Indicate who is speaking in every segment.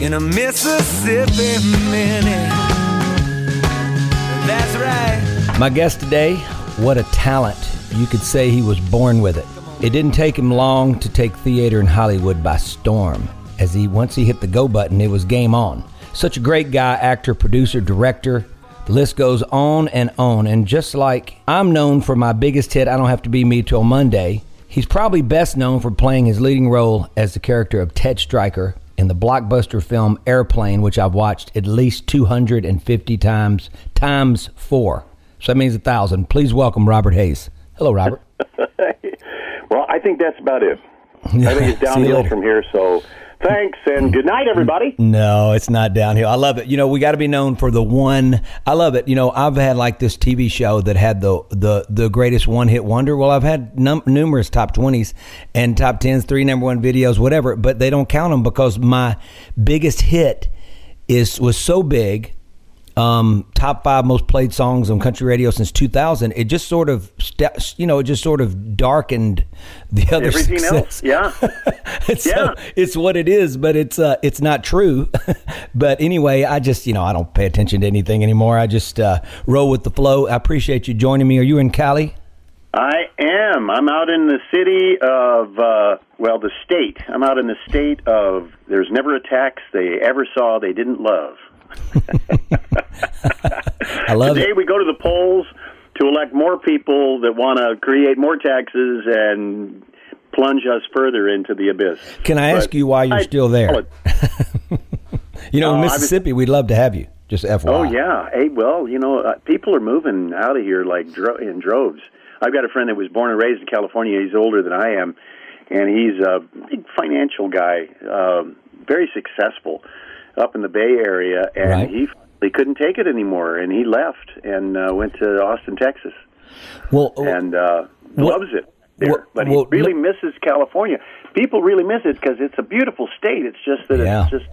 Speaker 1: in a Mississippi minute. That's right. My guest today, what a talent. You could say he was born with it. It didn't take him long to take theater in Hollywood by storm. As he once he hit the go button, it was game on. Such a great guy, actor, producer, director. The list goes on and on. And just like I'm known for my biggest hit, I Don't Have to Be Me Till Monday, he's probably best known for playing his leading role as the character of Ted Stryker in the blockbuster film Airplane, which I've watched at least 250 times, times four. So that means a thousand. Please welcome Robert Hays. Hello, Robert.
Speaker 2: well, I think that's about it. I think it's downhill from here. So Thanks and good night, everybody.
Speaker 1: No, it's not downhill. I love it. You know, we got to be known for the one. I love it. You know, I've had like this TV show that had the the the greatest one hit wonder. Well, I've had num- numerous top twenties and top tens, three number one videos, whatever. But they don't count them because my biggest hit is was so big um, top five most played songs on country radio since 2000. It just sort of, you know, it just sort of darkened the other
Speaker 2: everything
Speaker 1: success.
Speaker 2: else. Yeah,
Speaker 1: it's, yeah. it's what it is, but it's uh, it's not true. but anyway, I just you know I don't pay attention to anything anymore. I just uh, roll with the flow. I appreciate you joining me. Are you in Cali?
Speaker 2: I am. I'm out in the city of, uh, well, the state. I'm out in the state of. There's never a tax they ever saw they didn't love.
Speaker 1: I love
Speaker 2: Today
Speaker 1: it.
Speaker 2: we go to the polls to elect more people that want to create more taxes and plunge us further into the abyss.
Speaker 1: Can I ask
Speaker 2: but
Speaker 1: you why you're
Speaker 2: I,
Speaker 1: still there? you know, in
Speaker 2: uh,
Speaker 1: Mississippi, was, we'd love to have you. Just FYI.
Speaker 2: Oh yeah. Hey, well, you know, uh, people are moving out of here like dro- in droves. I've got a friend that was born and raised in California. He's older than I am, and he's a big financial guy, uh, very successful up in the Bay Area, and
Speaker 1: right.
Speaker 2: he he couldn't take it anymore, and he left and uh, went to Austin, Texas.
Speaker 1: Well,
Speaker 2: and uh,
Speaker 1: what,
Speaker 2: loves it there,
Speaker 1: what,
Speaker 2: but he
Speaker 1: well,
Speaker 2: really misses California. People really miss it because it's a beautiful state. It's just that
Speaker 1: yeah.
Speaker 2: it's just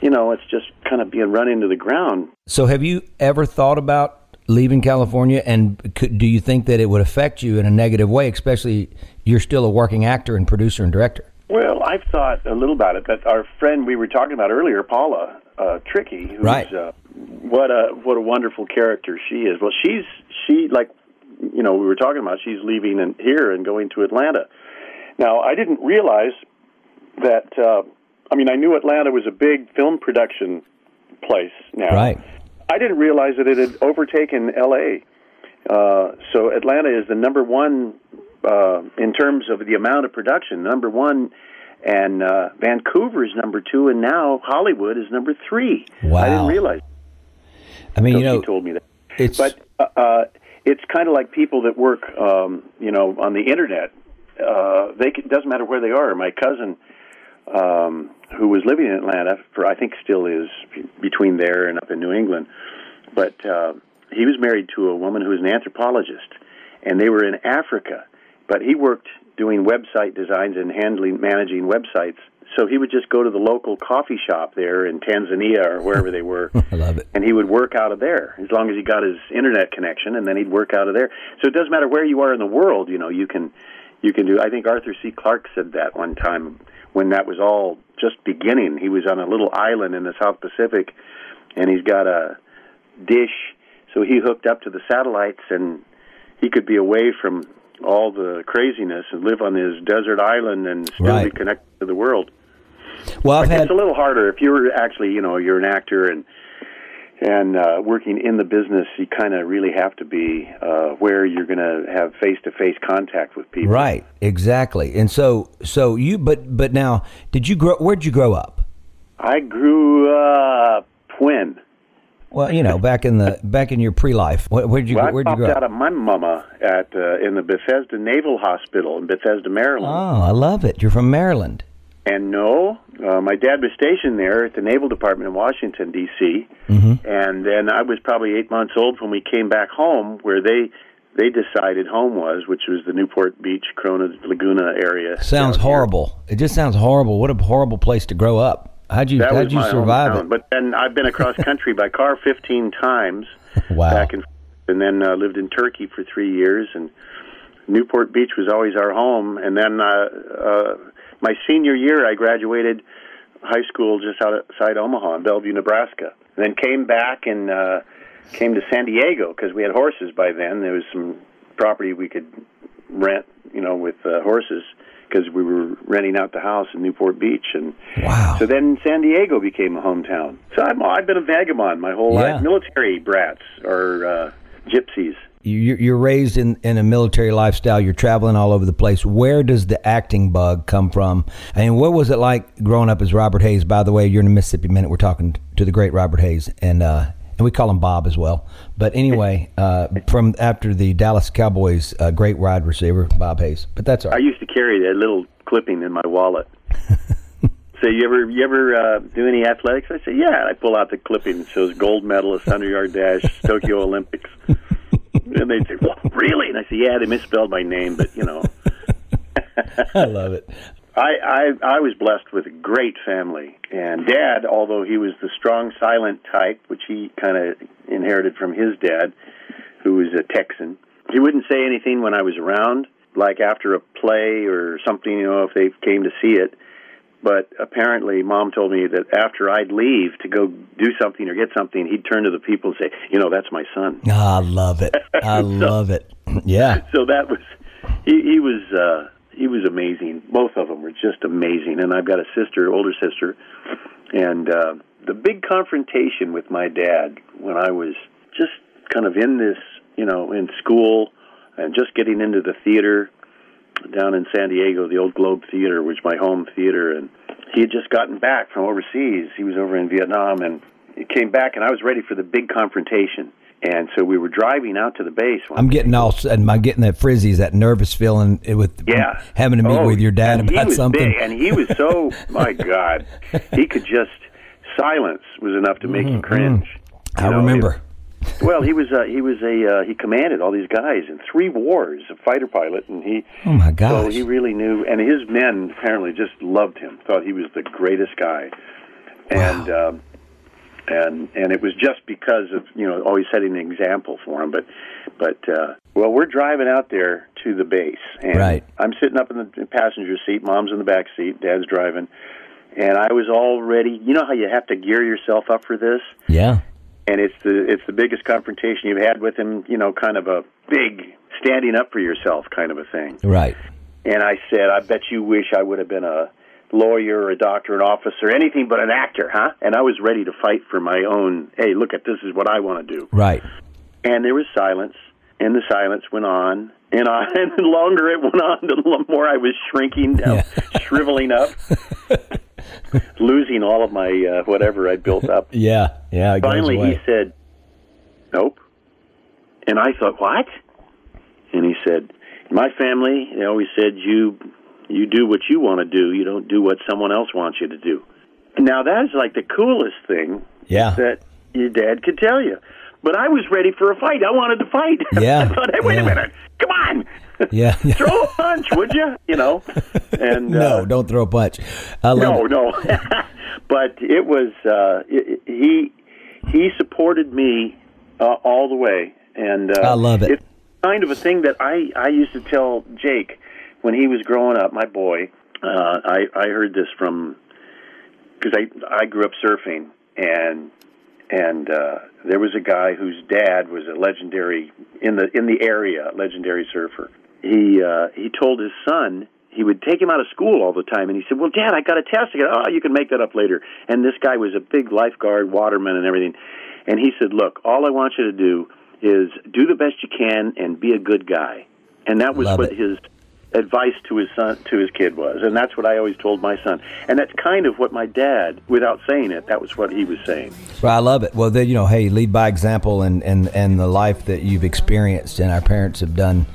Speaker 2: you know it's just kind of being run into the ground.
Speaker 1: So, have you ever thought about leaving California, and could, do you think that it would affect you in a negative way? Especially, you're still a working actor and producer and director.
Speaker 2: Well, I've thought a little about it. But our friend we were talking about earlier, Paula uh, Trickey, who's,
Speaker 1: right?
Speaker 2: Uh, what a what a wonderful character she is. Well, she's she like you know we were talking about. She's leaving and here and going to Atlanta. Now, I didn't realize that. Uh, I mean, I knew Atlanta was a big film production place now.
Speaker 1: Right.
Speaker 2: I didn't realize that it had overtaken L.A. Uh, so Atlanta is the number one uh, in terms of the amount of production, number one, and uh, Vancouver is number two, and now Hollywood is number three.
Speaker 1: Wow.
Speaker 2: I didn't realize.
Speaker 1: I mean, you know,
Speaker 2: told me that.
Speaker 1: It's,
Speaker 2: but uh, uh, it's kind of like people that work, um, you know, on the internet. Uh, they can, doesn't matter where they are. My cousin, um, who was living in Atlanta for, I think, still is between there and up in New England, but uh, he was married to a woman who was an anthropologist, and they were in Africa. But he worked doing website designs and handling, managing websites. So he would just go to the local coffee shop there in Tanzania or wherever they were.
Speaker 1: I love it.
Speaker 2: And he would work out of there as long as he got his internet connection, and then he'd work out of there. So it doesn't matter where you are in the world. You know, you can you can do. I think Arthur C. Clarke said that one time. when that was all just beginning. He was on a little island in the South Pacific, and he's got a dish, so he hooked up to the satellites, and he could be away from all the craziness and live on his desert island and still
Speaker 1: Right.
Speaker 2: be connected to the world.
Speaker 1: Well, I've had
Speaker 2: It's a little harder if you're actually, you know, you're an actor and and uh, working in the business. You kind of really have to be uh, where you're going to have face to face contact with people.
Speaker 1: right, exactly. And so, so you, but but now, did you grow? Where'd you grow up?
Speaker 2: I grew up when.
Speaker 1: Well, you know, back in the back in your pre-life, Where- where'd you
Speaker 2: Well, I
Speaker 1: where'd you
Speaker 2: popped
Speaker 1: grow
Speaker 2: out of my mama at uh, in the Bethesda Naval Hospital in Bethesda, Maryland.
Speaker 1: Oh, I love it. You're from Maryland.
Speaker 2: And no, uh, my dad was stationed there at the Naval Department in Washington D.C.
Speaker 1: Mm-hmm.
Speaker 2: And then I was probably eight months old when we came back home, where they they decided home was, which was the Newport Beach, Corona Laguna area.
Speaker 1: Sounds
Speaker 2: down here.
Speaker 1: horrible. It just sounds horrible. What a horrible place to grow up. How'd you
Speaker 2: That
Speaker 1: how'd you survive
Speaker 2: hometown.
Speaker 1: it?
Speaker 2: But then I've been across country by car 15 times.
Speaker 1: Wow.
Speaker 2: Back and and then uh, lived in Turkey for three years, and Newport Beach was always our home. And then uh, uh, my senior year, I graduated high school just outside Omaha in Bellevue, Nebraska. And then came back and uh, came to San Diego because we had horses by then. There was some property we could rent, you know, with uh, horses because we were renting out the house in Newport Beach and
Speaker 1: Wow.
Speaker 2: so then San Diego became a hometown. So I'm, I've been a vagabond my whole
Speaker 1: Yeah.
Speaker 2: life. Military brats or uh, gypsies.
Speaker 1: You- You're raised in, in a military lifestyle. You're traveling all over the place. Where does the acting bug come from? I mean, what was it like growing up as Robert Hays? By the way, you're in a Mississippi Minute. We're talking to the great Robert Hays, and uh, and we call him Bob as well. But anyway, uh, from after the Dallas Cowboys, uh, great wide receiver Bob Hayes. But that's all
Speaker 2: I used to carry that little clipping in my wallet. so you ever you ever uh, do any athletics? I say yeah. I pull out the clipping. It shows gold medalist, hundred yard dash, Tokyo Olympics. and they say, well, really? And I say, yeah, they misspelled my name, but you know.
Speaker 1: I love it.
Speaker 2: I, I I was blessed with a great family, and Dad, although he was the strong, silent type, which he kind of inherited from his dad, who was a Texan, he wouldn't say anything when I was around, like after a play or something, you know, if they came to see it. But apparently, Mom told me that after I'd leave to go do something or get something, he'd turn to the people and say, "You know, that's my son."
Speaker 1: I love it. I love it. Yeah.
Speaker 2: so that was he, he was uh he was amazing. Both of them were just amazing. And i've got a sister older sister. And uh the big confrontation with my dad when i was just kind of in this you know in school and just getting into the theater down in san diego the old globe theater which my home theater. And he had just gotten back from overseas. He was over in vietnam and he came back and i was ready for the big confrontation and so we were driving out to the base
Speaker 1: I'm getting all and I'm getting that frizzies, that nervous feeling with
Speaker 2: Yeah.
Speaker 1: having to meet
Speaker 2: Oh,
Speaker 1: with your dad about
Speaker 2: was
Speaker 1: something.
Speaker 2: Big, and he was so, my God, he could just, silence was enough to make you cringe.
Speaker 1: Mm-hmm, I
Speaker 2: know,
Speaker 1: remember.
Speaker 2: it- well, he was, uh, he was a, uh, he commanded all these guys in three wars, a fighter pilot, and he,
Speaker 1: Oh my
Speaker 2: God,
Speaker 1: so
Speaker 2: he really knew, and his men apparently just loved him, thought he was the greatest guy. And, um, and and it was just because of you know always setting an example for him. But but uh, well, we're driving out there to the base, and
Speaker 1: Right.
Speaker 2: I'm sitting up in the passenger seat, mom's in the back seat, dad's driving, and I was all ready. You know how you have to gear yourself up for this,
Speaker 1: yeah.
Speaker 2: and it's the it's the biggest confrontation you've had with him. You know, kind of a big standing up for yourself kind of a thing.
Speaker 1: Right.
Speaker 2: And I said, I bet you wish I would have been a lawyer or a doctor, an officer, anything but an actor, huh? And I was ready to fight for my own, hey, look at this is what I want to do.
Speaker 1: Right.
Speaker 2: And there was silence, and the silence went on and on. And the longer it went on, the more I was shrinking down,
Speaker 1: Yeah.
Speaker 2: shriveling up, losing all of my uh, whatever I built up.
Speaker 1: Yeah. Yeah.
Speaker 2: Finally, he said, "Nope," and I thought, "What?" And he said, "My family, they always said you you do what you want to do. You don't do what someone else wants you to do." Now that is like the coolest thing
Speaker 1: yeah.
Speaker 2: that your dad could tell you. But I was ready for a fight. I wanted to fight.
Speaker 1: Yeah,
Speaker 2: I thought, hey, wait
Speaker 1: yeah.
Speaker 2: a minute. Come on.
Speaker 1: Yeah.
Speaker 2: Throw a punch, would you? You know. And
Speaker 1: no,
Speaker 2: uh,
Speaker 1: don't throw a punch. I love
Speaker 2: no,
Speaker 1: it.
Speaker 2: no. but it was uh, it, he he supported me uh, all the way, and uh,
Speaker 1: I love it.
Speaker 2: It's kind of a thing that I I used to tell Jake when he was growing up, my boy. uh, I I heard this from because I I grew up surfing and and uh, there was a guy whose dad was a legendary in the in the area legendary surfer. He uh, he told his son he would take him out of school all the time, and he said, "Well, Dad, I got a test." I go, "Oh, you can make that up later." And this guy was a big lifeguard, waterman, and everything. And he said, "Look, all I want you to do is do the best you can and be a good guy." And that was
Speaker 1: Love
Speaker 2: what
Speaker 1: it.
Speaker 2: his advice to his son to his kid was and that's what I always told my son and that's kind of what my dad without saying it that was what he was saying
Speaker 1: Well, I love it. Well, then, you know, hey, lead by example, and and and the life that you've experienced and our parents have done.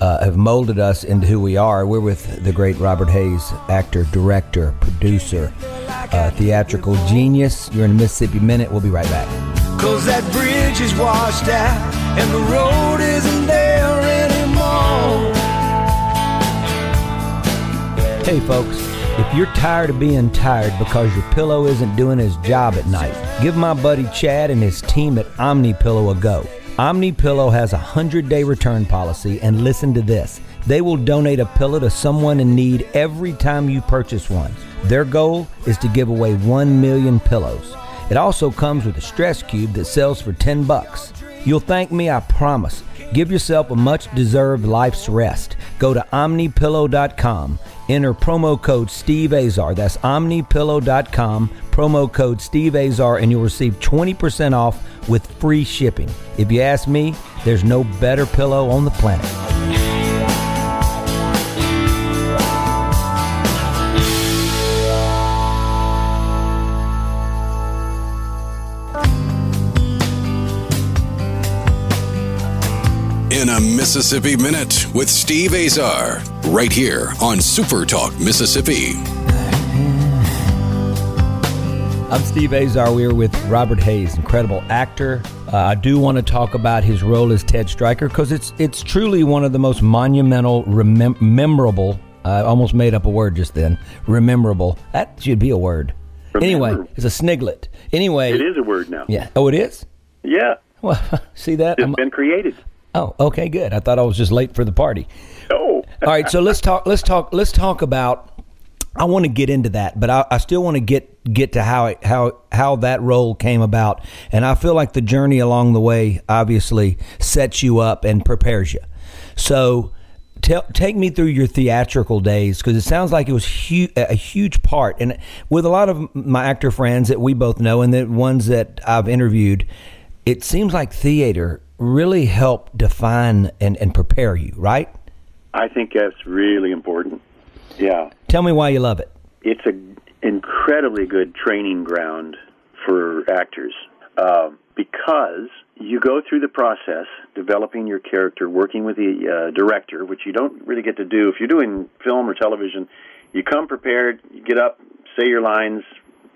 Speaker 1: Uh, have molded us into who we are. We're with the great Robert Hays, actor, director, producer, uh, theatrical genius. You're in the Mississippi Minute. We'll be right back.
Speaker 3: Cause that bridge is washed out and the road isn't there
Speaker 1: Hey, folks, if you're tired of being tired because your pillow isn't doing his job at night, give my buddy Chad and his team at Omni Pillow a go. Omni Pillow has a 100-day return policy and listen to this. They will donate a pillow to someone in need every time you purchase one. Their goal is to give away 1 million pillows. It also comes with a stress cube that sells for 10 bucks. You'll thank me, I promise. Give yourself a much deserved life's rest. Go to omnipillow.com. Enter promo code Steve Azar. That's omnipillow.com. Promo code Steve Azar, and you'll receive 20% off with free shipping. If you ask me, there's no better pillow on the planet.
Speaker 4: In a Mississippi Minute with Steve Azar, right here on Super Talk Mississippi.
Speaker 1: I'm Steve Azar. We are with Robert Hays, incredible actor. Uh, I do want to talk about his role as Ted Stryker because it's it's truly one of the most monumental, remem- memorable. I almost made up a word just then. Rememberable. That should be a word. Anyway, it's a sniglet. Anyway,
Speaker 2: it is a word now
Speaker 1: Yeah. Oh, it is.
Speaker 2: yeah
Speaker 1: Well, see that?
Speaker 2: it's
Speaker 1: I'm-
Speaker 2: been created
Speaker 1: oh, okay, good. I thought I was just late for the party.
Speaker 2: oh
Speaker 1: All right, so let's talk. Let's talk. Let's talk about. I want to get into that, but I, I still want to get get to how it, how how that role came about, and I feel like the journey along the way obviously sets you up and prepares you. So, tell, take me through your theatrical days because it sounds like it was hu- a huge part, and with a lot of my actor friends that we both know and the ones that I've interviewed, it seems like theater really help define and, and prepare you, right?
Speaker 2: I think that's really important yeah
Speaker 1: Tell me why you love it.
Speaker 2: it's an incredibly good training ground for actors uh, because you go through the process developing your character working with the uh, director which you don't really get to do if you're doing film or television you come prepared you get up say your lines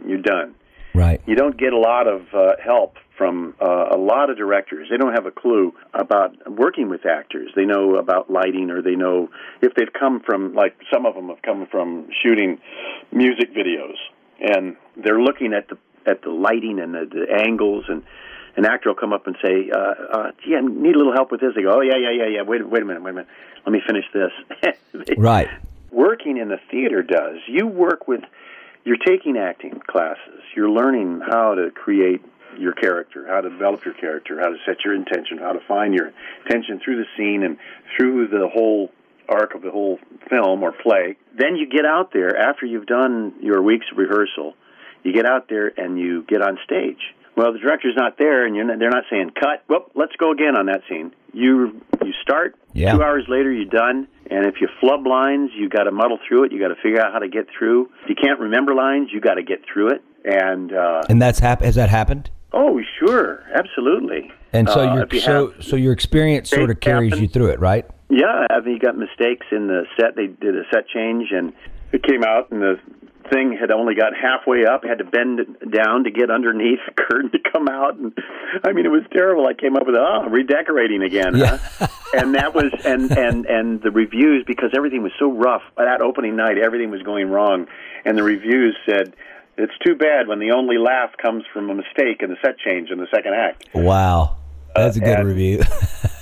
Speaker 2: you're done
Speaker 1: Right.
Speaker 2: you don't get a lot of uh, help from uh, a lot of directors. They don't have a clue about working with actors. They know about lighting, or they know if they've come from like some of them have come from shooting music videos, and they're looking at the at the lighting and the, the angles and. An actor will come up and say, uh, uh, "Gee, I need a little help with this." They go, "Oh yeah, yeah, yeah, yeah. Wait, wait a minute, wait a minute. Let me finish this."
Speaker 1: Right.
Speaker 2: working in the theater does. You work with, you're taking acting classes. You're learning how to create your character, how to develop your character, how to set your intention, how to find your intention through the scene and through the whole arc of the whole film or play. Then you get out there after you've done your week's of rehearsal. You get out there and you get on stage. Well, the director's not there, and you're not, they're not saying cut. Well, let's go again on that scene. You you start.
Speaker 1: Yeah.
Speaker 2: Two hours later, you're done. And if you flub lines, you got to muddle through it. You got to figure out how to get through. If you can't remember lines, you got to get through it. And uh,
Speaker 1: And that's hap- has that happened?
Speaker 2: Oh, sure, absolutely.
Speaker 1: And so
Speaker 2: Uh,
Speaker 1: your
Speaker 2: you
Speaker 1: so so your experience sort of carries
Speaker 2: happen.
Speaker 1: you through it, right?
Speaker 2: Yeah, I mean, you got mistakes in the set. They did a set change, and it came out, and the thing had only got halfway up. Had to bend down to get underneath the curtain to come out, and I mean, it was terrible. I came up with, oh, redecorating again,
Speaker 1: Yeah.
Speaker 2: huh? and that was, and and and the reviews because everything was so rough that opening night, everything was going wrong, and the reviews said. It's too bad when the only laugh comes from a mistake in the set change in the second act
Speaker 1: Wow. That's a good
Speaker 2: and-
Speaker 1: review.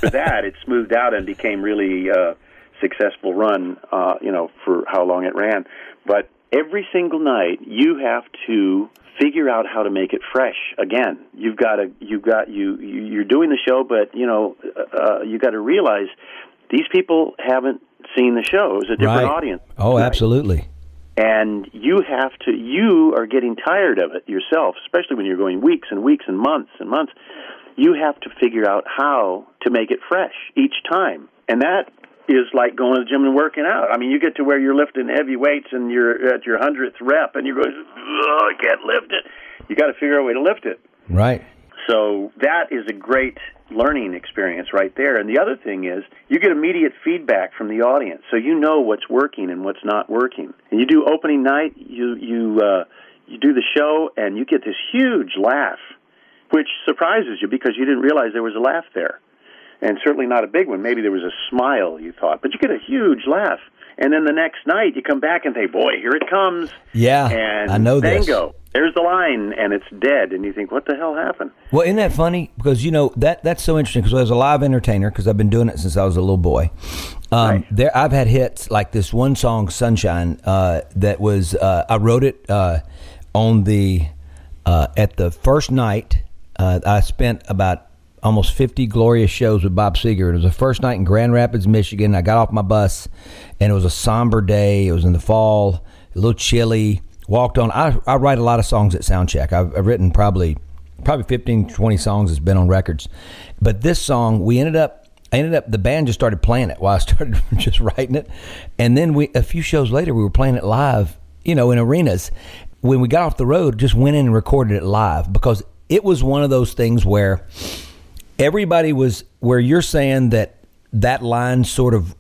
Speaker 2: for that, it smoothed out and became really uh, successful run, uh, you know, for how long it ran. But every single night, you have to figure out how to make it fresh again. You've got to, you've got you, you you're doing the show, but you know, uh, you got to realize these people haven't seen the show. It was a different
Speaker 1: Right.
Speaker 2: audience.
Speaker 1: Oh,
Speaker 2: tonight.
Speaker 1: absolutely.
Speaker 2: And you have to you are getting tired of it yourself especially when you're going weeks and weeks and months and months. You have to figure out how to make it fresh each time. And that is like going to the gym and working out. I mean you get to where you're lifting heavy weights and you're at your hundredth rep and you're going oh i can't lift it. You got to figure out a way to lift it.
Speaker 1: Right.
Speaker 2: so that is a great learning experience right there. And the other thing is you get immediate feedback from the audience, so you know what's working and what's not working. And you do opening night, you you uh, you do the show, and you get this huge laugh, which surprises you because you didn't realize there was a laugh there, and certainly not a big one. Maybe there was a smile you thought, but you get a huge laugh. And then the next night you come back and say, "Boy, here it comes."
Speaker 1: Yeah,
Speaker 2: and
Speaker 1: I know this.
Speaker 2: bingo, there's the line, and it's dead, and you think, "What the hell happened?"
Speaker 1: Well, isn't that funny? Because you know that that's so interesting. Because as a live entertainer, because I've been doing it since I was a little boy, um,
Speaker 2: Right.
Speaker 1: there I've had hits like this one song "Sunshine" uh, that was uh, I wrote it uh, on the uh, at the first night. Uh, I spent about almost 50 glorious shows with Bob Seger. It was the first night in Grand Rapids, Michigan. I got off my bus, and it was a somber day. It was in the fall, a little chilly. Walked on. I, I write a lot of songs at Soundcheck. I've, I've written probably probably 15, 20 songs that's been on records. But this song, we ended up, I ended up, the band just started playing it while I started just writing it. And then we, a few shows later, we were playing it live, you know, in arenas. When we got off the road, just went in and recorded it live because it was one of those things where everybody was, where you're saying that that line sort of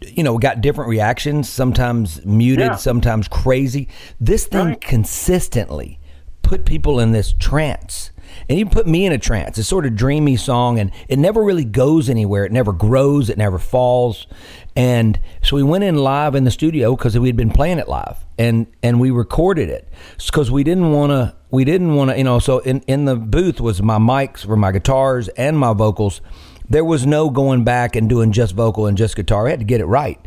Speaker 1: you know, got different reactions, sometimes muted,
Speaker 2: Yeah.
Speaker 1: sometimes crazy. This thing
Speaker 2: Right.
Speaker 1: consistently put people in this trance. And you put me in a trance. It's sort of dreamy song and it never really goes anywhere. It never grows, it never falls. And so we went in live in the studio because we'd been playing it live and and we recorded it because we didn't want to we didn't want to you know so in in the booth was my mics for my guitars and my vocals there was no going back and doing just vocal and just guitar. I had to get it right.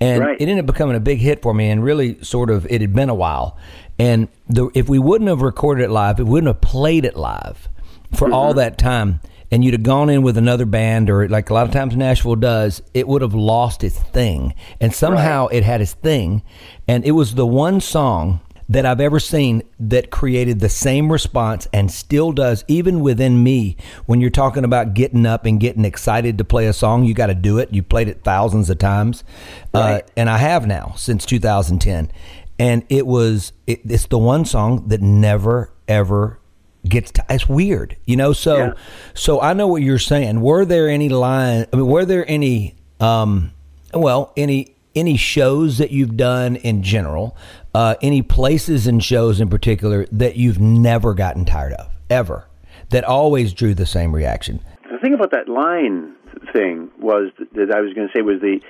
Speaker 1: And
Speaker 2: Right.
Speaker 1: it ended up becoming a big hit for me and really sort of it had been a while. And the, if we wouldn't have recorded it live, if we wouldn't have played it live for all that time and you'd have gone in with another band or like a lot of times Nashville does, it would have lost its thing. And somehow it had its thing. And it was the one song that I've ever seen that created the same response and still does, even within me. When you're talking about getting up and getting excited to play a song, you got to do it. You played it thousands of times, uh, and I have now since 2010. And it was it, it's the one song that never ever gets. To, it's weird, you know. So
Speaker 2: Yeah.
Speaker 1: so I know what you're saying. Were there any line? I mean, were there any? Um, well, any any shows that you've done in general, uh, any places and shows in particular that you've never gotten tired of ever, that always drew the same reaction.
Speaker 2: The thing about that line thing was that, that I was going to say was the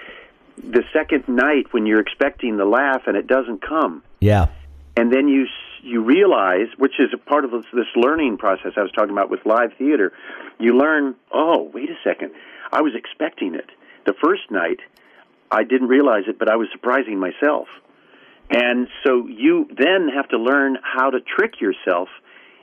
Speaker 2: the second night when you're expecting the laugh and it doesn't come,
Speaker 1: Yeah,
Speaker 2: and then you you realize, which is a part of this, this learning process I was talking about with live theater. You learn, oh, wait a second, I was expecting it. The first night, I didn't realize it, but I was surprising myself. And so you then have to learn how to trick yourself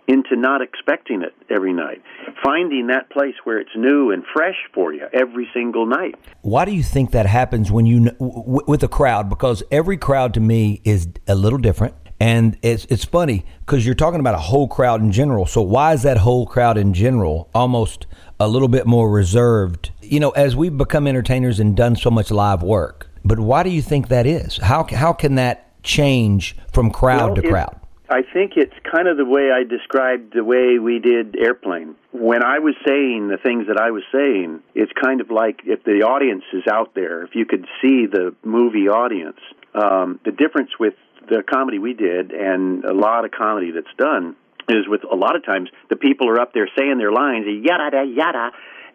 Speaker 2: into not expecting it every night, finding that place where it's new and fresh for you every single night.
Speaker 1: Why do you think that happens when you w- with a crowd? Because every crowd to me is a little different, and it's it's funny because you're talking about a whole crowd in general. So why is that whole crowd in general almost a little bit more reserved? You know, as we've become entertainers and done so much live work. But why do you think that is? How how can that change from crowd
Speaker 2: Well,
Speaker 1: to crowd?
Speaker 2: I think it's kind of the way I described the way we did Airplane. When I was saying the things that I was saying, it's kind of like if the audience is out there, if you could see the movie audience. Um, the difference with the comedy we did and a lot of comedy that's done is with a lot of times the people are up there saying their lines, yada da yada,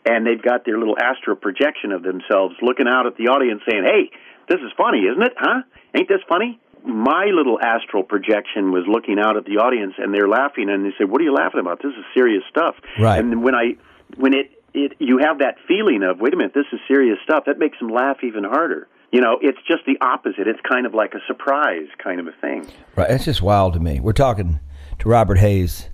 Speaker 2: and they've got their little astral projection of themselves looking out at the audience saying, "Hey, this is funny, isn't it? Huh? Ain't this funny?" My little astral projection was looking out at the audience, and they're laughing, and they said, "What are you laughing about? This is serious stuff."
Speaker 1: Right.
Speaker 2: And when I when it it you have that feeling of wait a minute, this is serious stuff. That makes them laugh even harder. You know, it's just the opposite. It's kind of like a surprise kind of a thing.
Speaker 1: Right. It's just wild to me. We're talking to Robert Hays,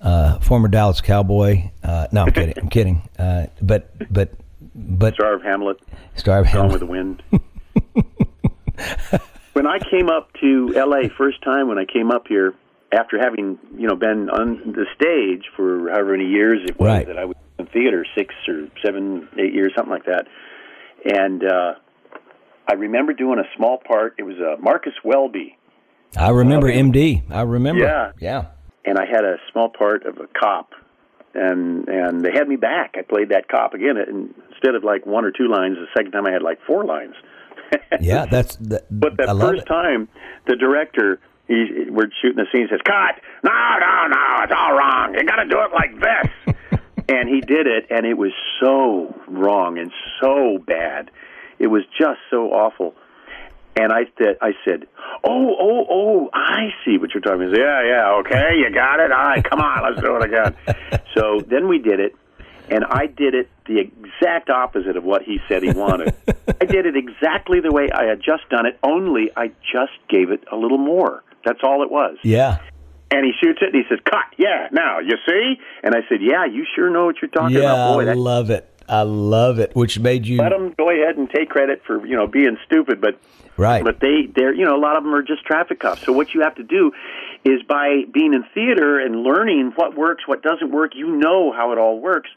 Speaker 1: uh, former Dallas Cowboy. Uh, no, I'm kidding. I'm kidding. Uh, but but but
Speaker 2: Star of Hamlet,
Speaker 1: Star of
Speaker 2: Gone
Speaker 1: Hamlet.
Speaker 2: with the Wind. when I came up to L.A. first time, when I came up here after having you know been on the stage for however many years it was
Speaker 1: Right.
Speaker 2: that I was in theater, six or seven, eight years, something like that, and uh, I remember doing a small part. It was uh, Marcus Welby.
Speaker 1: I remember MD. I remember.
Speaker 2: Yeah.
Speaker 1: Yeah.
Speaker 2: and I had a small part of a cop, and and they had me back. I played that cop again, and instead of like one or two lines, the second time I had like four lines.
Speaker 1: Yeah. That's that.
Speaker 2: But
Speaker 1: the
Speaker 2: first
Speaker 1: it.
Speaker 2: time, the director, he, we're shooting the scene, says, "Cut! No, no, no! It's all wrong. You got to do it like this." and he did it, and it was so wrong and so bad. It was just so awful. And I said, I said, "Oh, oh, oh! I see what you're talking about." Yeah, yeah, okay, you got it. All right, come on, let's do it again. so then we did it, and I did it the exact opposite of what he said he wanted. I did it exactly the way I had just done it, only I just gave it a little more. That's all it was.
Speaker 1: Yeah.
Speaker 2: And he shoots it, and he says, "Cut! Yeah, now you see." And I said, "Yeah, you sure know what you're talking
Speaker 1: Yeah.
Speaker 2: about, boy."
Speaker 1: I love it. I love it. Which made you
Speaker 2: let them go ahead and take credit for you know being stupid, but
Speaker 1: right.
Speaker 2: but they they're you know a lot of them are just traffic cops. So what you have to do is by being in theater and learning what works, what doesn't work, you know how it all works.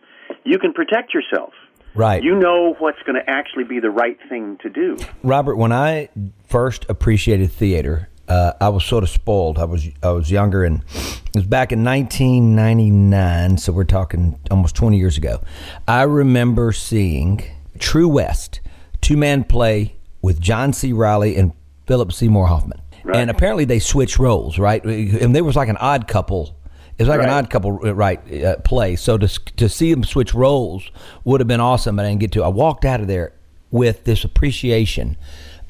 Speaker 2: You can protect yourself.
Speaker 1: right.
Speaker 2: You know what's going to actually be the right thing to do.
Speaker 1: Robert, when I first appreciated theater, uh, I was sort of spoiled. I was I was younger, and it was back in 1999. So we're talking almost 20 years ago. I remember seeing True West, two man play with John C. Reilly and Philip Seymour Hoffman,
Speaker 2: Right.
Speaker 1: and apparently they switched roles, right? And there was like an odd couple. It was like an odd couple, uh, right? Uh, play. So to to see them switch roles would have been awesome, but I didn't get to. I walked out of there with this appreciation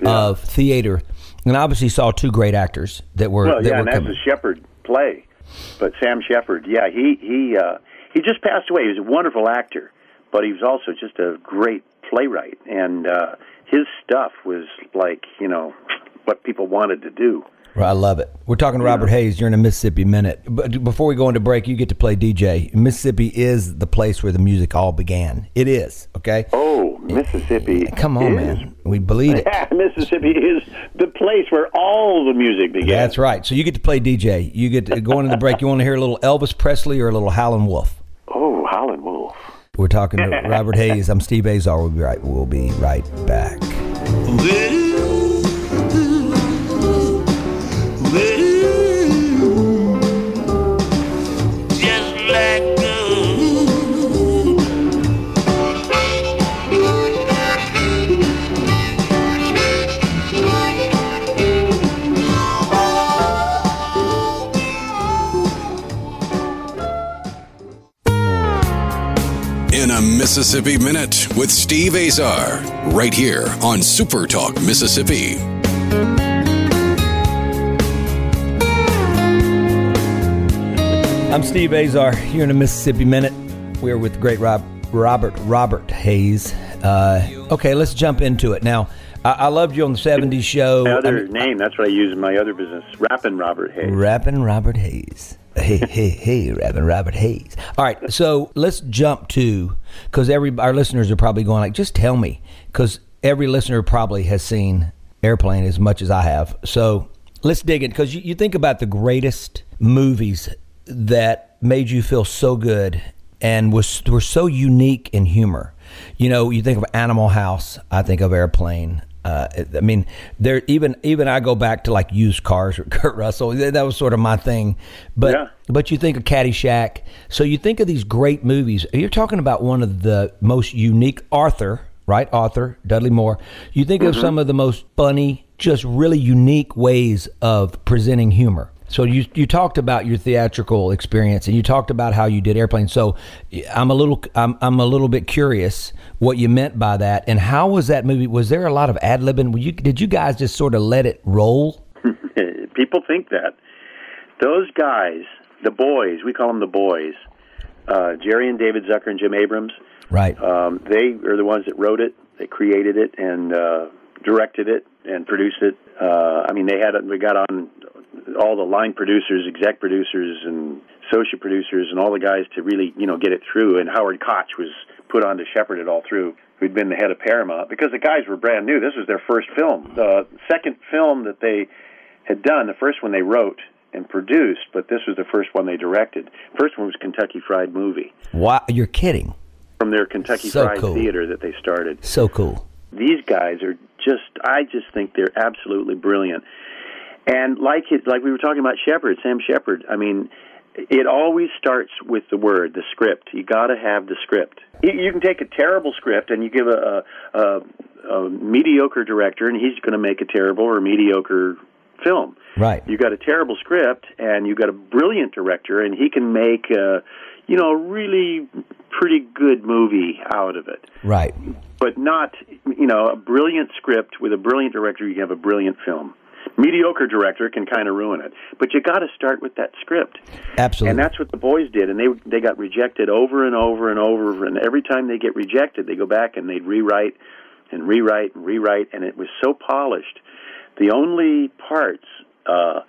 Speaker 1: of theater, and obviously saw two great actors that were
Speaker 2: Well,
Speaker 1: that
Speaker 2: yeah,
Speaker 1: were
Speaker 2: and that's a Shepard play. But Sam Shepard, yeah, he he uh, he just passed away. He was a wonderful actor, but he was also just a great playwright, and uh, his stuff was like you know what people wanted to do.
Speaker 1: I love it. We're talking to Robert Hays. You're in a Mississippi minute. But before we go into break, you get to play DJ. Mississippi is the place where the music all began. It is okay.
Speaker 2: Oh, Mississippi!
Speaker 1: Come on,
Speaker 2: is-
Speaker 1: man. We believe it.
Speaker 2: Yeah, Mississippi is the place where all the music began.
Speaker 1: That's right. So you get to play DJ. You get to go into the break. You want to hear a little Elvis Presley or a little Howlin' Wolf?
Speaker 2: Oh, Howlin' Wolf.
Speaker 1: We're talking to Robert Hayes. I'm Steve Azar. We'll be right. We'll be right back.
Speaker 4: Mississippi Minute with Steve Azar, right here on Super Talk Mississippi.
Speaker 1: I'm Steve Azar here in a Mississippi Minute. We're with the great Rob, Robert Robert Hays. Uh, okay, let's jump into it now. I, I loved you on the '70s show.
Speaker 2: My
Speaker 1: I
Speaker 2: other
Speaker 1: mean,
Speaker 2: name, that's what I use in my other business, Rappin' Robert Hays.
Speaker 1: Rapping Robert Hays. Hey, hey, hey, Rapping Robert Hays. All right, so let's jump to because every our listeners are probably going like, just tell me, because every listener probably has seen Airplane as much as I have. So let's dig in because you, you think about the greatest movies that made you feel so good and was were so unique in humor. You know, you think of Animal House, I think of Airplane. Uh, I mean, there even even I go back to like used cars with Kurt Russell. That was sort of my thing. But
Speaker 2: Yeah.
Speaker 1: but you think of Caddyshack. So you think of these great movies. You're talking about one of the most unique Arthur, right? Arthur Dudley Moore. You think of some of the most funny, just really unique ways of presenting humor. So you you talked about your theatrical experience, and you talked about how you did airplane. So I'm a little I'm I'm a little bit curious what you meant by that, and how was that movie? Was there a lot of ad libbing? You did you guys just sort of let it roll?
Speaker 2: People think that. Those guys, the boys, we call them the boys, uh, Jerry and David Zucker and Jim Abrahams,
Speaker 1: Right.
Speaker 2: Um, they are the ones that wrote it, they created it, and uh, directed it, and produced it. Uh, I mean, they had it. we got on all the line producers, exec producers, and associate producers, and all the guys to really you know get it through. And Howard Koch was put on to shepherd it all through. Who'd been the head of Paramount because the guys were brand new. This was their first film, the second film that they had done. The first one they wrote and produced, but this was the first one they directed. First one was Kentucky Fried Movie
Speaker 1: Wow, you're kidding.
Speaker 2: from their Kentucky
Speaker 1: So
Speaker 2: Fried
Speaker 1: cool.
Speaker 2: Theater that they started.
Speaker 1: So cool.
Speaker 2: These guys are just I just think they're absolutely brilliant. And like it like we were talking about Shepard, Sam Shepard, I mean it always starts with the word, the script. You got to have the script. You, you can take a terrible script and you give a, a, a, a mediocre director, and he's going to make a terrible or mediocre film.
Speaker 1: Right.
Speaker 2: You got a terrible script, and you got a brilliant director, and he can make, uh, you know, a really pretty good movie out of it.
Speaker 1: Right.
Speaker 2: But not, you know, a brilliant script with a brilliant director. You can have a brilliant film. Mediocre director can kind of ruin it, but you got to start with that script.
Speaker 1: Absolutely.
Speaker 2: And that's what the boys did, and they they got rejected over and over and over. And every time they get rejected, they go back and they'd rewrite and rewrite and rewrite, and it was so polished. The only parts, uh,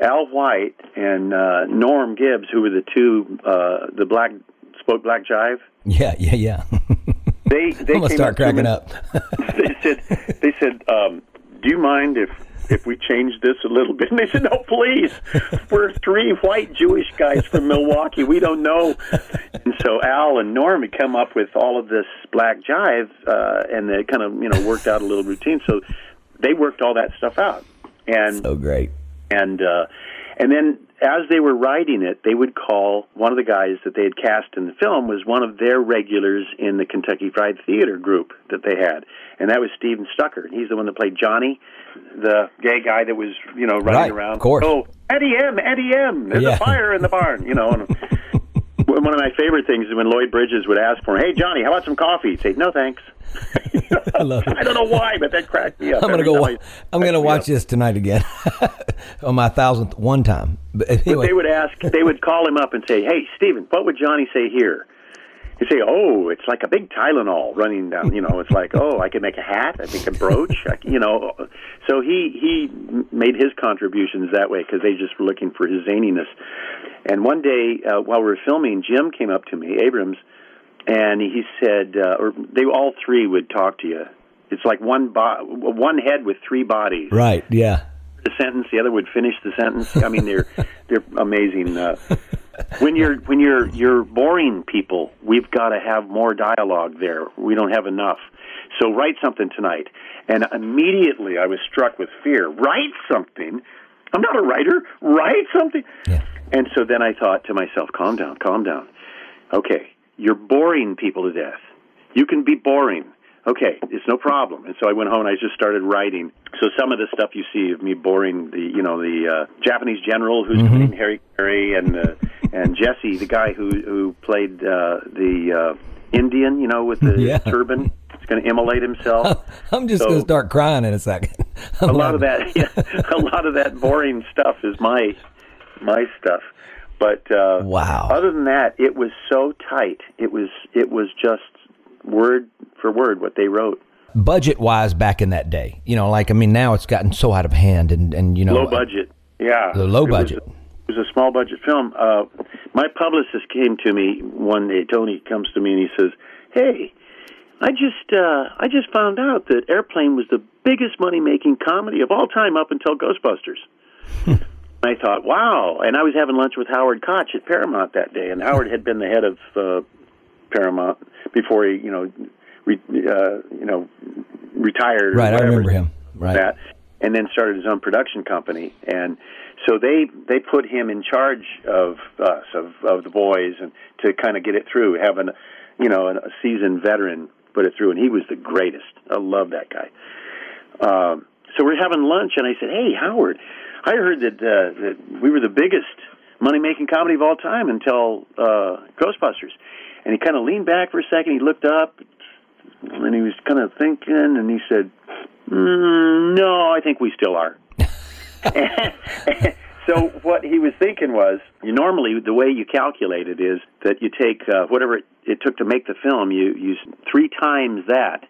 Speaker 2: Al White and uh, Norm Gibbs, who were the two, uh, the black spoke black jive.
Speaker 1: yeah, yeah, yeah.
Speaker 2: They they
Speaker 1: I'm gonna start cracking up.
Speaker 2: they said, they said, um, do you mind if if we change this a little bit? And they said, no, please. We're three white Jewish guys from Milwaukee. We don't know. And so Al and Norm had come up with all of this black jive, uh, and they kind of you know worked out a little routine. So they worked all that stuff out, and
Speaker 1: so great.
Speaker 2: and uh, and then as they were writing it, they would call one of the guys that they had cast in the film was one of their regulars in the Kentucky Fried Theater group that they had, and that was Stephen Stucker. He's the one that played Johnny, the gay guy that was you know running
Speaker 1: Right,
Speaker 2: around.
Speaker 1: of course.
Speaker 2: Oh, Eddie M, Eddie M. There's
Speaker 1: Yeah.
Speaker 2: a fire in the barn, you know. And one of my favorite things is when Lloyd Bridges would ask for, him, "Hey Johnny, how about some coffee?" He'd say, "No, thanks."
Speaker 1: I love it.
Speaker 2: I don't know why, but that cracked me up.
Speaker 1: I'm gonna go.
Speaker 2: I-
Speaker 1: I'm gonna watch this tonight again on my thousandth one time. But
Speaker 2: But they would ask, they would call him up and say, "Hey, Stephen, what would Johnny say here?" He'd say, "Oh, it's like a big Tylenol running down. You know, it's like, oh, I could make a hat, I make a brooch. I, you know." So he he made his contributions that way because they just were looking for his zaniness. And one day uh, while we were filming, Jim came up to me, Abrahams, and he said, uh, or they all three would talk to you. It's like one bo- one head with three bodies
Speaker 1: right? Yeah.
Speaker 2: the sentence, the other would finish the sentence. I mean, they're they're amazing. Uh, when you're when you're you're boring people, we've got to have more dialogue there. We don't have enough. So write something tonight. And immediately I was struck with fear. Write something. I'm not a writer. Write something.
Speaker 1: Yeah.
Speaker 2: And so then I thought to myself, calm down, calm down. Okay, you're boring people to death. You can be boring. Okay, it's no problem. And so I went home and I just started writing. So some of the stuff you see of me boring the, you know, the uh, Japanese general who's playing Harry Carey and uh, and Jesse, the guy who who played uh, the uh, Indian, you know, with the
Speaker 1: Yeah.
Speaker 2: turban. He's going to immolate himself.
Speaker 1: I'm just
Speaker 2: So-
Speaker 1: gonna start crying in a second.
Speaker 2: a lot of that yeah, a lot of that boring stuff is my my stuff but uh
Speaker 1: Wow.
Speaker 2: other than that it was so tight it was it was just word for word what they wrote
Speaker 1: budget wise back in that day. You know, like I mean, now it's gotten so out of hand, and and you know,
Speaker 2: low budget yeah
Speaker 1: The low
Speaker 2: It was-
Speaker 1: budget.
Speaker 2: it was a small budget film uh my publicist came to me one day tony comes to me and he says hey I just uh, I just found out that Airplane was the biggest money making comedy of all time up until Ghostbusters. I thought, wow! And I was having lunch with Howard Koch at Paramount that day, and Howard had been the head of uh, Paramount before he, you know, re- uh, you know, retired.
Speaker 1: Right, I remember him. Right.
Speaker 2: that, and then started his own production company. And so they they put him in charge of us, of of the boys, and to kind of get it through, having you know a seasoned veteran put it through, and he was the greatest. I love that guy. Um, so we're having lunch, and I said, "Hey, Howard, I heard that uh, that we were the biggest money making comedy of all time until uh, Ghostbusters." And he kind of leaned back for a second. He looked up, and he was kind of thinking, and he said, mm, "No, I think we still are." so what he was thinking was, you normally the way you calculate it is that you take uh, whatever it, it took to make the film, you use three times that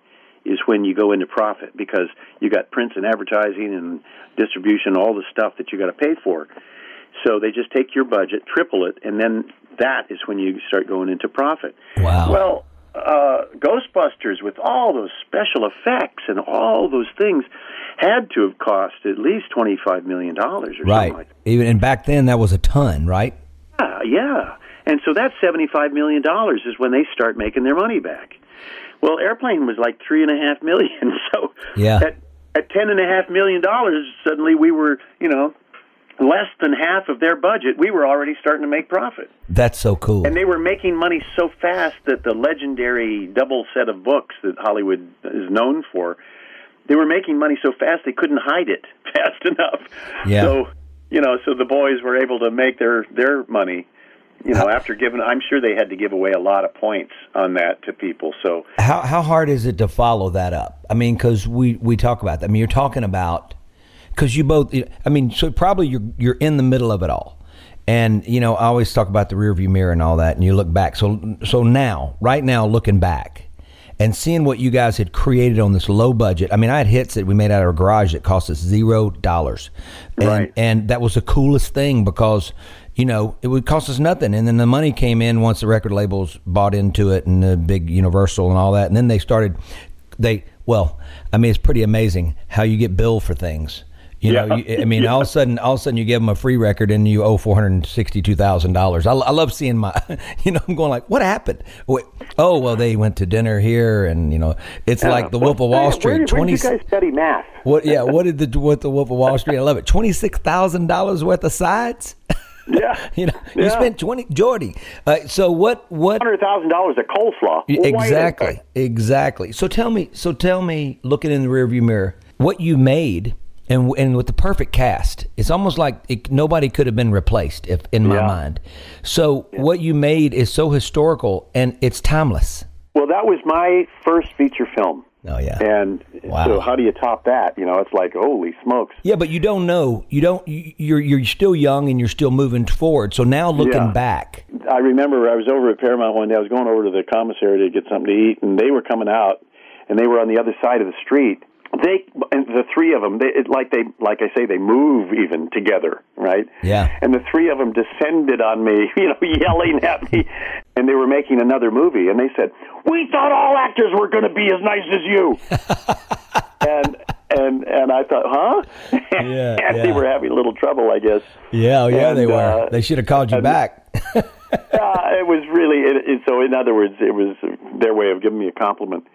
Speaker 2: is when you go into profit because you got prints and advertising and distribution, all the stuff that you got to pay for. So they just take your budget, triple it, and then that is when you start going into profit.
Speaker 1: Wow.
Speaker 2: Well, uh, Ghostbusters with all those special effects and all those things had to have cost at least twenty five million dollars or
Speaker 1: right.
Speaker 2: something like that.
Speaker 1: Even and back then that was a ton, right?
Speaker 2: Yeah, yeah. And so that seventy-five million dollars is when they start making their money back. Well, airplane was like three and a half million. So
Speaker 1: Yeah.
Speaker 2: at at ten and a half million dollars, suddenly we were, you know, less than half of their budget. We were already starting to make profit,
Speaker 1: That's so cool.
Speaker 2: and they were making money so fast that the legendary double set of books that Hollywood is known for, they were making money so fast they couldn't hide it fast enough.
Speaker 1: Yeah.
Speaker 2: So you know, so the boys were able to make their their money. You know, after giving, I'm sure they had to give away a lot of points on that to people. So
Speaker 1: how how hard is it to follow that up? I mean, because we we talk about that. I mean, you're talking about because you both. I mean, so probably you're you're in the middle of it all, and you know I always talk about the rearview mirror and all that, and you look back. So so now, right now, looking back. And seeing what you guys had created on this low budget, I mean, I had hits that we made out of our garage that cost us zero dollars, and
Speaker 2: Right.
Speaker 1: and that was the coolest thing because you know it would cost us nothing, and then the money came in once the record labels bought into it and the big Universal and all that, and then they started they well, I mean, it's pretty amazing how you get billed for things. You know,
Speaker 2: Yeah.
Speaker 1: you, I mean, all of a sudden, all of a sudden, you give them a free record and you owe four hundred sixty-two thousand dollars. I, I love seeing my, you know, I'm going like, what happened? Wait, oh, well, they went to dinner here, and you know, it's like the Wolf of Wall
Speaker 2: Where-
Speaker 1: Street.
Speaker 2: Where, did
Speaker 1: Twenty.
Speaker 2: you guys study math?
Speaker 1: What? Yeah. What did the what the Wolf of Wall Street? I love it. Twenty six thousand dollars worth of sides.
Speaker 2: Yeah,
Speaker 1: you know, you spent twenty. Jordy. Uh, so what? What?
Speaker 2: hundred thousand dollars a coleslaw.
Speaker 1: Yeah, Exactly. Exactly. So tell me. So tell me, looking in the rearview mirror, what you made, and and with the perfect cast, it's almost like it, nobody could have been replaced, if in my
Speaker 2: Yeah.
Speaker 1: mind. So what you made is so historical and it's timeless.
Speaker 2: Well, that was my first feature film.
Speaker 1: Oh yeah.
Speaker 2: And
Speaker 1: Wow.
Speaker 2: so, how do you top that? You know, it's like, holy smokes.
Speaker 1: Yeah, but you don't know. You don't. you- You're you're still young and you're still moving forward. So now looking
Speaker 2: Yeah.
Speaker 1: back,
Speaker 2: I remember I was over at Paramount one day. I was going over to the commissary to get something to eat, and they were coming out, and they were on the other side of the street. They and the three of them, they it, like they like I say, they move even together, right?
Speaker 1: Yeah.
Speaker 2: And the three of them descended on me, you know, yelling at me, and they were making another movie, and they said, "We thought all actors were going to be as nice as you." and and and I thought, huh?
Speaker 1: Yeah,
Speaker 2: and
Speaker 1: yeah.
Speaker 2: they were having a little trouble, I guess.
Speaker 1: yeah, oh, yeah, they were.
Speaker 2: uh,
Speaker 1: they should have called you
Speaker 2: and-
Speaker 1: back.
Speaker 2: uh, it was really it, it, so. In other words, it was their way of giving me a compliment.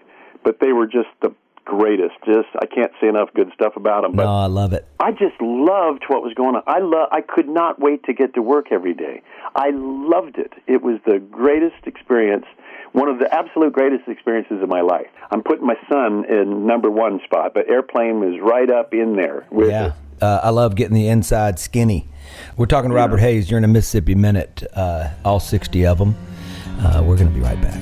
Speaker 2: But they were just the greatest. Just I can't say enough good stuff about them. But
Speaker 1: no, I love it.
Speaker 2: I just loved what was going on. I lo- I could not wait to get to work every day. I loved it. It was the greatest experience. One of the absolute greatest experiences of my life. I'm putting my son in number one spot, but Airplane was right up in there with
Speaker 1: Yeah. Uh, I love getting the inside skinny. We're talking to Robert Hays during a Mississippi Minute, uh, all 60 of them. Uh, we're going to be right back.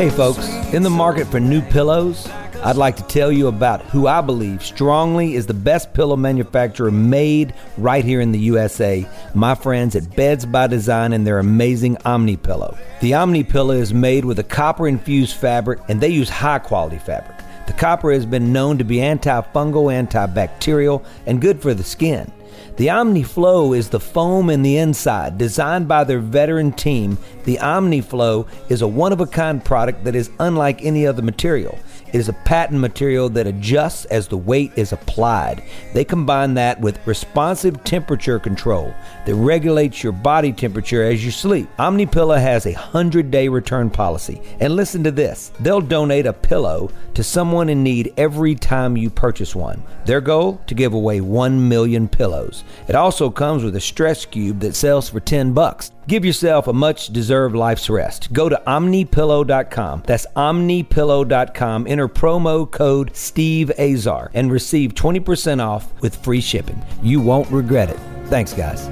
Speaker 1: Hey, folks, in the market for new pillows, I'd like to tell you about who I believe strongly is the best pillow manufacturer made right here in the USA. My friends at Beds by Design and their amazing Omni Pillow. The Omni Pillow is made with a copper infused fabric and they use high quality fabric. The copper has been known to be antifungal, antibacterial, and good for the skin. The OmniFlow is the foam in the inside, designed by their veteran team. The OmniFlow is a one of a kind product that is unlike any other material. It is a patent material that adjusts as the weight is applied. They combine that with responsive temperature control that regulates your body temperature as you sleep. OmniPillow has a 100-day return policy. And listen to this. They'll donate a pillow to someone in need every time you purchase one. Their goal to give away 1 million pillows. It also comes with a stress cube that sells for 10 bucks. Give yourself a much deserved life's rest. Go to omnipillow.com. That's omnipillow.com. Enter promo code Steve Azar and receive 20% off with free shipping. You won't regret it. Thanks, guys.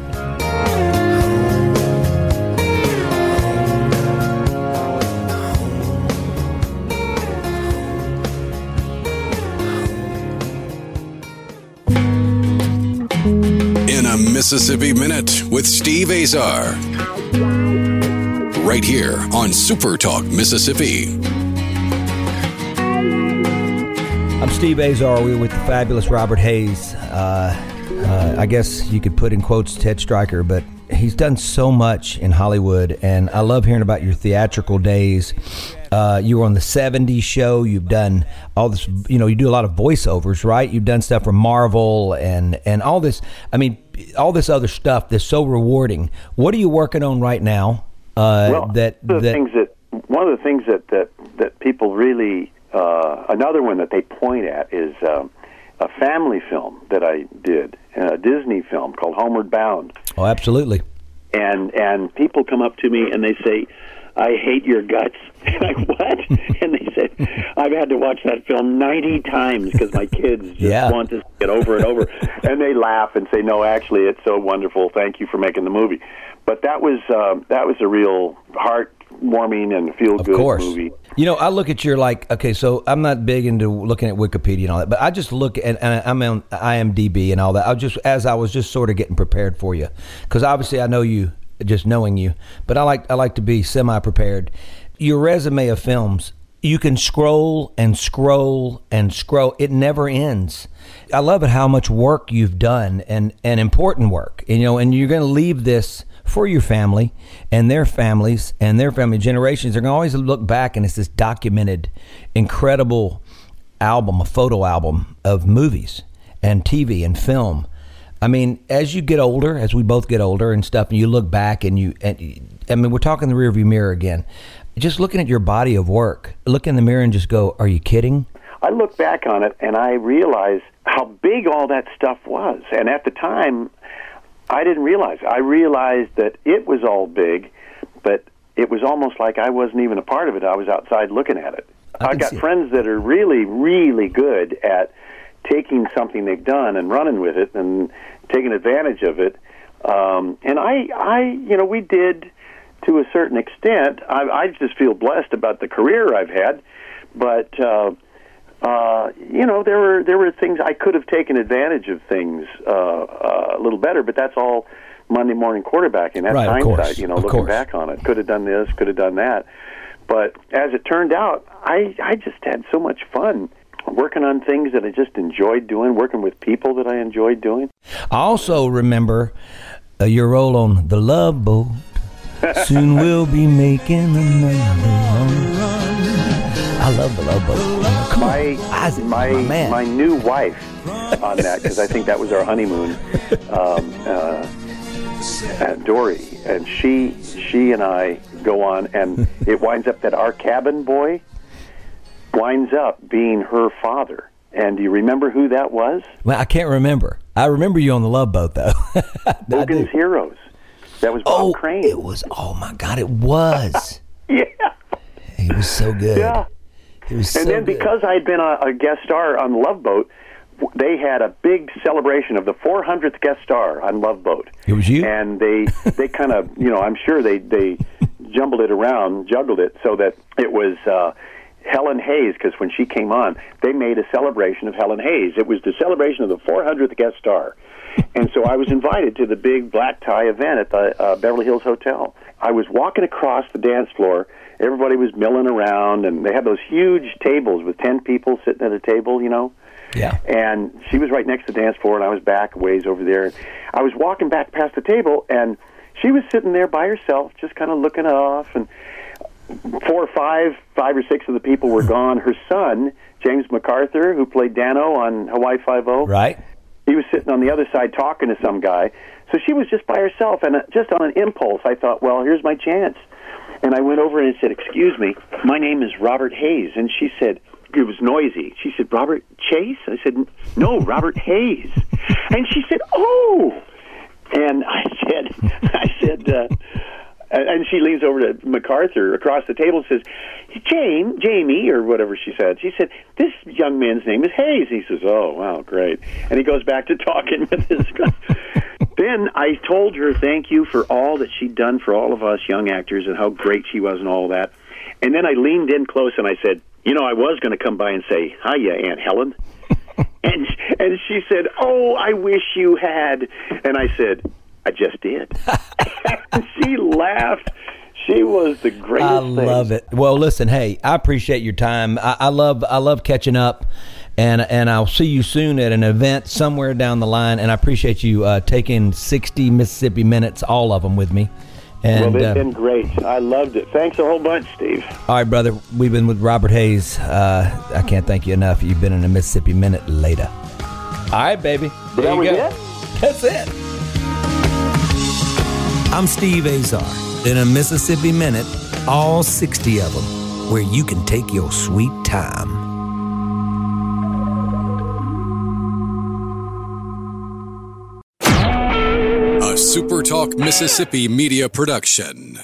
Speaker 4: Mississippi Minute with Steve Azar. Right here on Super Talk Mississippi.
Speaker 1: I'm Steve Azar. We're with the fabulous Robert Hays. Uh, uh, I guess you could put in quotes Ted Striker, but he's done so much in Hollywood, and I love hearing about your theatrical days. Uh, you were on the 70s show. You've done all this, you know, you do a lot of voiceovers, right? You've done stuff for Marvel and, and all this. I mean, all this other stuff that's so rewarding. What are you working on right now? Uh,
Speaker 2: well,
Speaker 1: that,
Speaker 2: one of the
Speaker 1: that
Speaker 2: things that one of the things that that that people really uh, another one that they point at is um, a family film that I did, a Disney film called Homeward Bound,
Speaker 1: oh, absolutely.
Speaker 2: and and people come up to me and they say. I hate your guts. I what? and they said, I've had to watch that film ninety times because my kids just
Speaker 1: Yeah.
Speaker 2: want to see it over and over. and they laugh and say, No, actually, it's so wonderful. Thank you for making the movie. But that was uh, that was a real heartwarming and feel
Speaker 1: Of
Speaker 2: good
Speaker 1: course.
Speaker 2: movie.
Speaker 1: You know, I look at your like. Okay, so I'm not big into looking at Wikipedia and all that, but I just look at and I'm on IMDb and all that. I just as I was just sort of getting prepared for you because obviously I know you just knowing you, but I like I like to be semi prepared. Your resume of films. You can scroll and scroll and scroll. It never ends. I love it how much work you've done and, and important work. You know, and you're going to leave this for your family and their families and their family generations. They're going to always look back and it's this documented, incredible album, a photo album of movies and TV and film. I mean, as you get older, as we both get older and stuff, and you look back and you, and, I mean, we're talking the rearview mirror again. Just looking at your body of work, look in the mirror and just go, "Are you kidding?"
Speaker 2: I look back on it and I realize how big all that stuff was. And at the time, I didn't realize. I realized that it was all big, but it was almost like I wasn't even a part of it. I was outside looking at it.
Speaker 1: I
Speaker 2: I've got
Speaker 1: see it.
Speaker 2: friends that are really, really good at taking something they've done and running with it and taking advantage of it. Um, and I, I, you know, we did to a certain extent. I, I just feel blessed about the career I've had, but uh, uh, you know, there were there were things I could have taken advantage of things uh, uh, a little better, but that's all Monday morning quarterbacking. That's
Speaker 1: Right,
Speaker 2: hindsight, you know,
Speaker 1: of
Speaker 2: looking
Speaker 1: course.
Speaker 2: back on it. Could have done this, could have done that. But as it turned out, I I just had so much fun working on things that I just enjoyed doing, working with people that I enjoyed doing.
Speaker 1: I also remember uh, your role on The Love Boat. Soon we'll be making another run. I love The Love Boat. Come
Speaker 2: my
Speaker 1: on, Isaac,
Speaker 2: my
Speaker 1: my man.
Speaker 2: my new wife on that because I think that was our honeymoon. Um, uh, at Dory, and she she and I go on, and it winds up that our cabin boy winds up being her father. And do you remember who that was?
Speaker 1: well, I can't remember. I remember you on The Love Boat though.
Speaker 2: Hogan's Heroes. That was Bob
Speaker 1: Oh,
Speaker 2: Crane.
Speaker 1: it was. Oh my God, it was.
Speaker 2: yeah,
Speaker 1: It was so good.
Speaker 2: yeah.
Speaker 1: It was
Speaker 2: And
Speaker 1: so
Speaker 2: then
Speaker 1: good.
Speaker 2: because I had been a, a guest star on Love Boat, they had a big celebration of the 400th guest star on Love Boat.
Speaker 1: It was you?
Speaker 2: And they they kind of you know I'm sure they they jumbled it around, juggled it so that it was. Uh, Helen Hayes, because when she came on, they made a celebration of Helen Hayes. It was the celebration of the 400th guest star. And so I was invited to the big black tie event at the uh, Beverly Hills Hotel. I was walking across the dance floor. Everybody was milling around, and they had those huge tables with 10 people sitting at a table, you know.
Speaker 1: yeah.
Speaker 2: And she was right next to the dance floor, and I was back ways over there. I was walking back past the table, and she was sitting there by herself, just kind of looking off. And four or five, five or six of the people were gone. Her son, James MacArthur, who played Danno on Hawaii Five O,
Speaker 1: Right.
Speaker 2: he was sitting on the other side talking to some guy. So she was just by herself, and uh, just on an impulse, I thought, well, here's my chance. And I went over and said, "Excuse me, my name is Robert Hays." And she said, "It was noisy." She said, "Robert Chase?" I said, "No, Robert Hays." And she said, "Oh." And I said, "I said." Uh, and she leans over to MacArthur across the table and says, Jane, Jamie, or whatever she said. She said, This young man's name is Hays. He says, Oh, wow, great. And he goes back to talking with his Then I told her thank you for all that she'd done for all of us young actors and how great she was and all that. And then I leaned in close and I said, You know, I was going to come by and say, Hiya, Aunt Helen. and and she said, "Oh, I wish you had." And I said, I just did. she laughed. She was the greatest.
Speaker 1: I
Speaker 2: thing.
Speaker 1: love it. Well, listen, hey, I appreciate your time. I, I love I love catching up, and and I'll see you soon at an event somewhere down the line. And I appreciate you uh, taking sixty Mississippi minutes, all of them, with me. And
Speaker 2: well, it's
Speaker 1: uh,
Speaker 2: been great. I loved it. Thanks a whole bunch, Steve.
Speaker 1: all right, brother, we've been with Robert Hays. Uh, I can't thank you enough. You've been in a Mississippi minute later. All right, baby. There
Speaker 2: that
Speaker 1: you go.
Speaker 2: it?
Speaker 1: That's it. I'm Steve Azar. In a Mississippi Minute, all 60 of them, where you can take your sweet time.
Speaker 4: A SuperTalk Mississippi media production.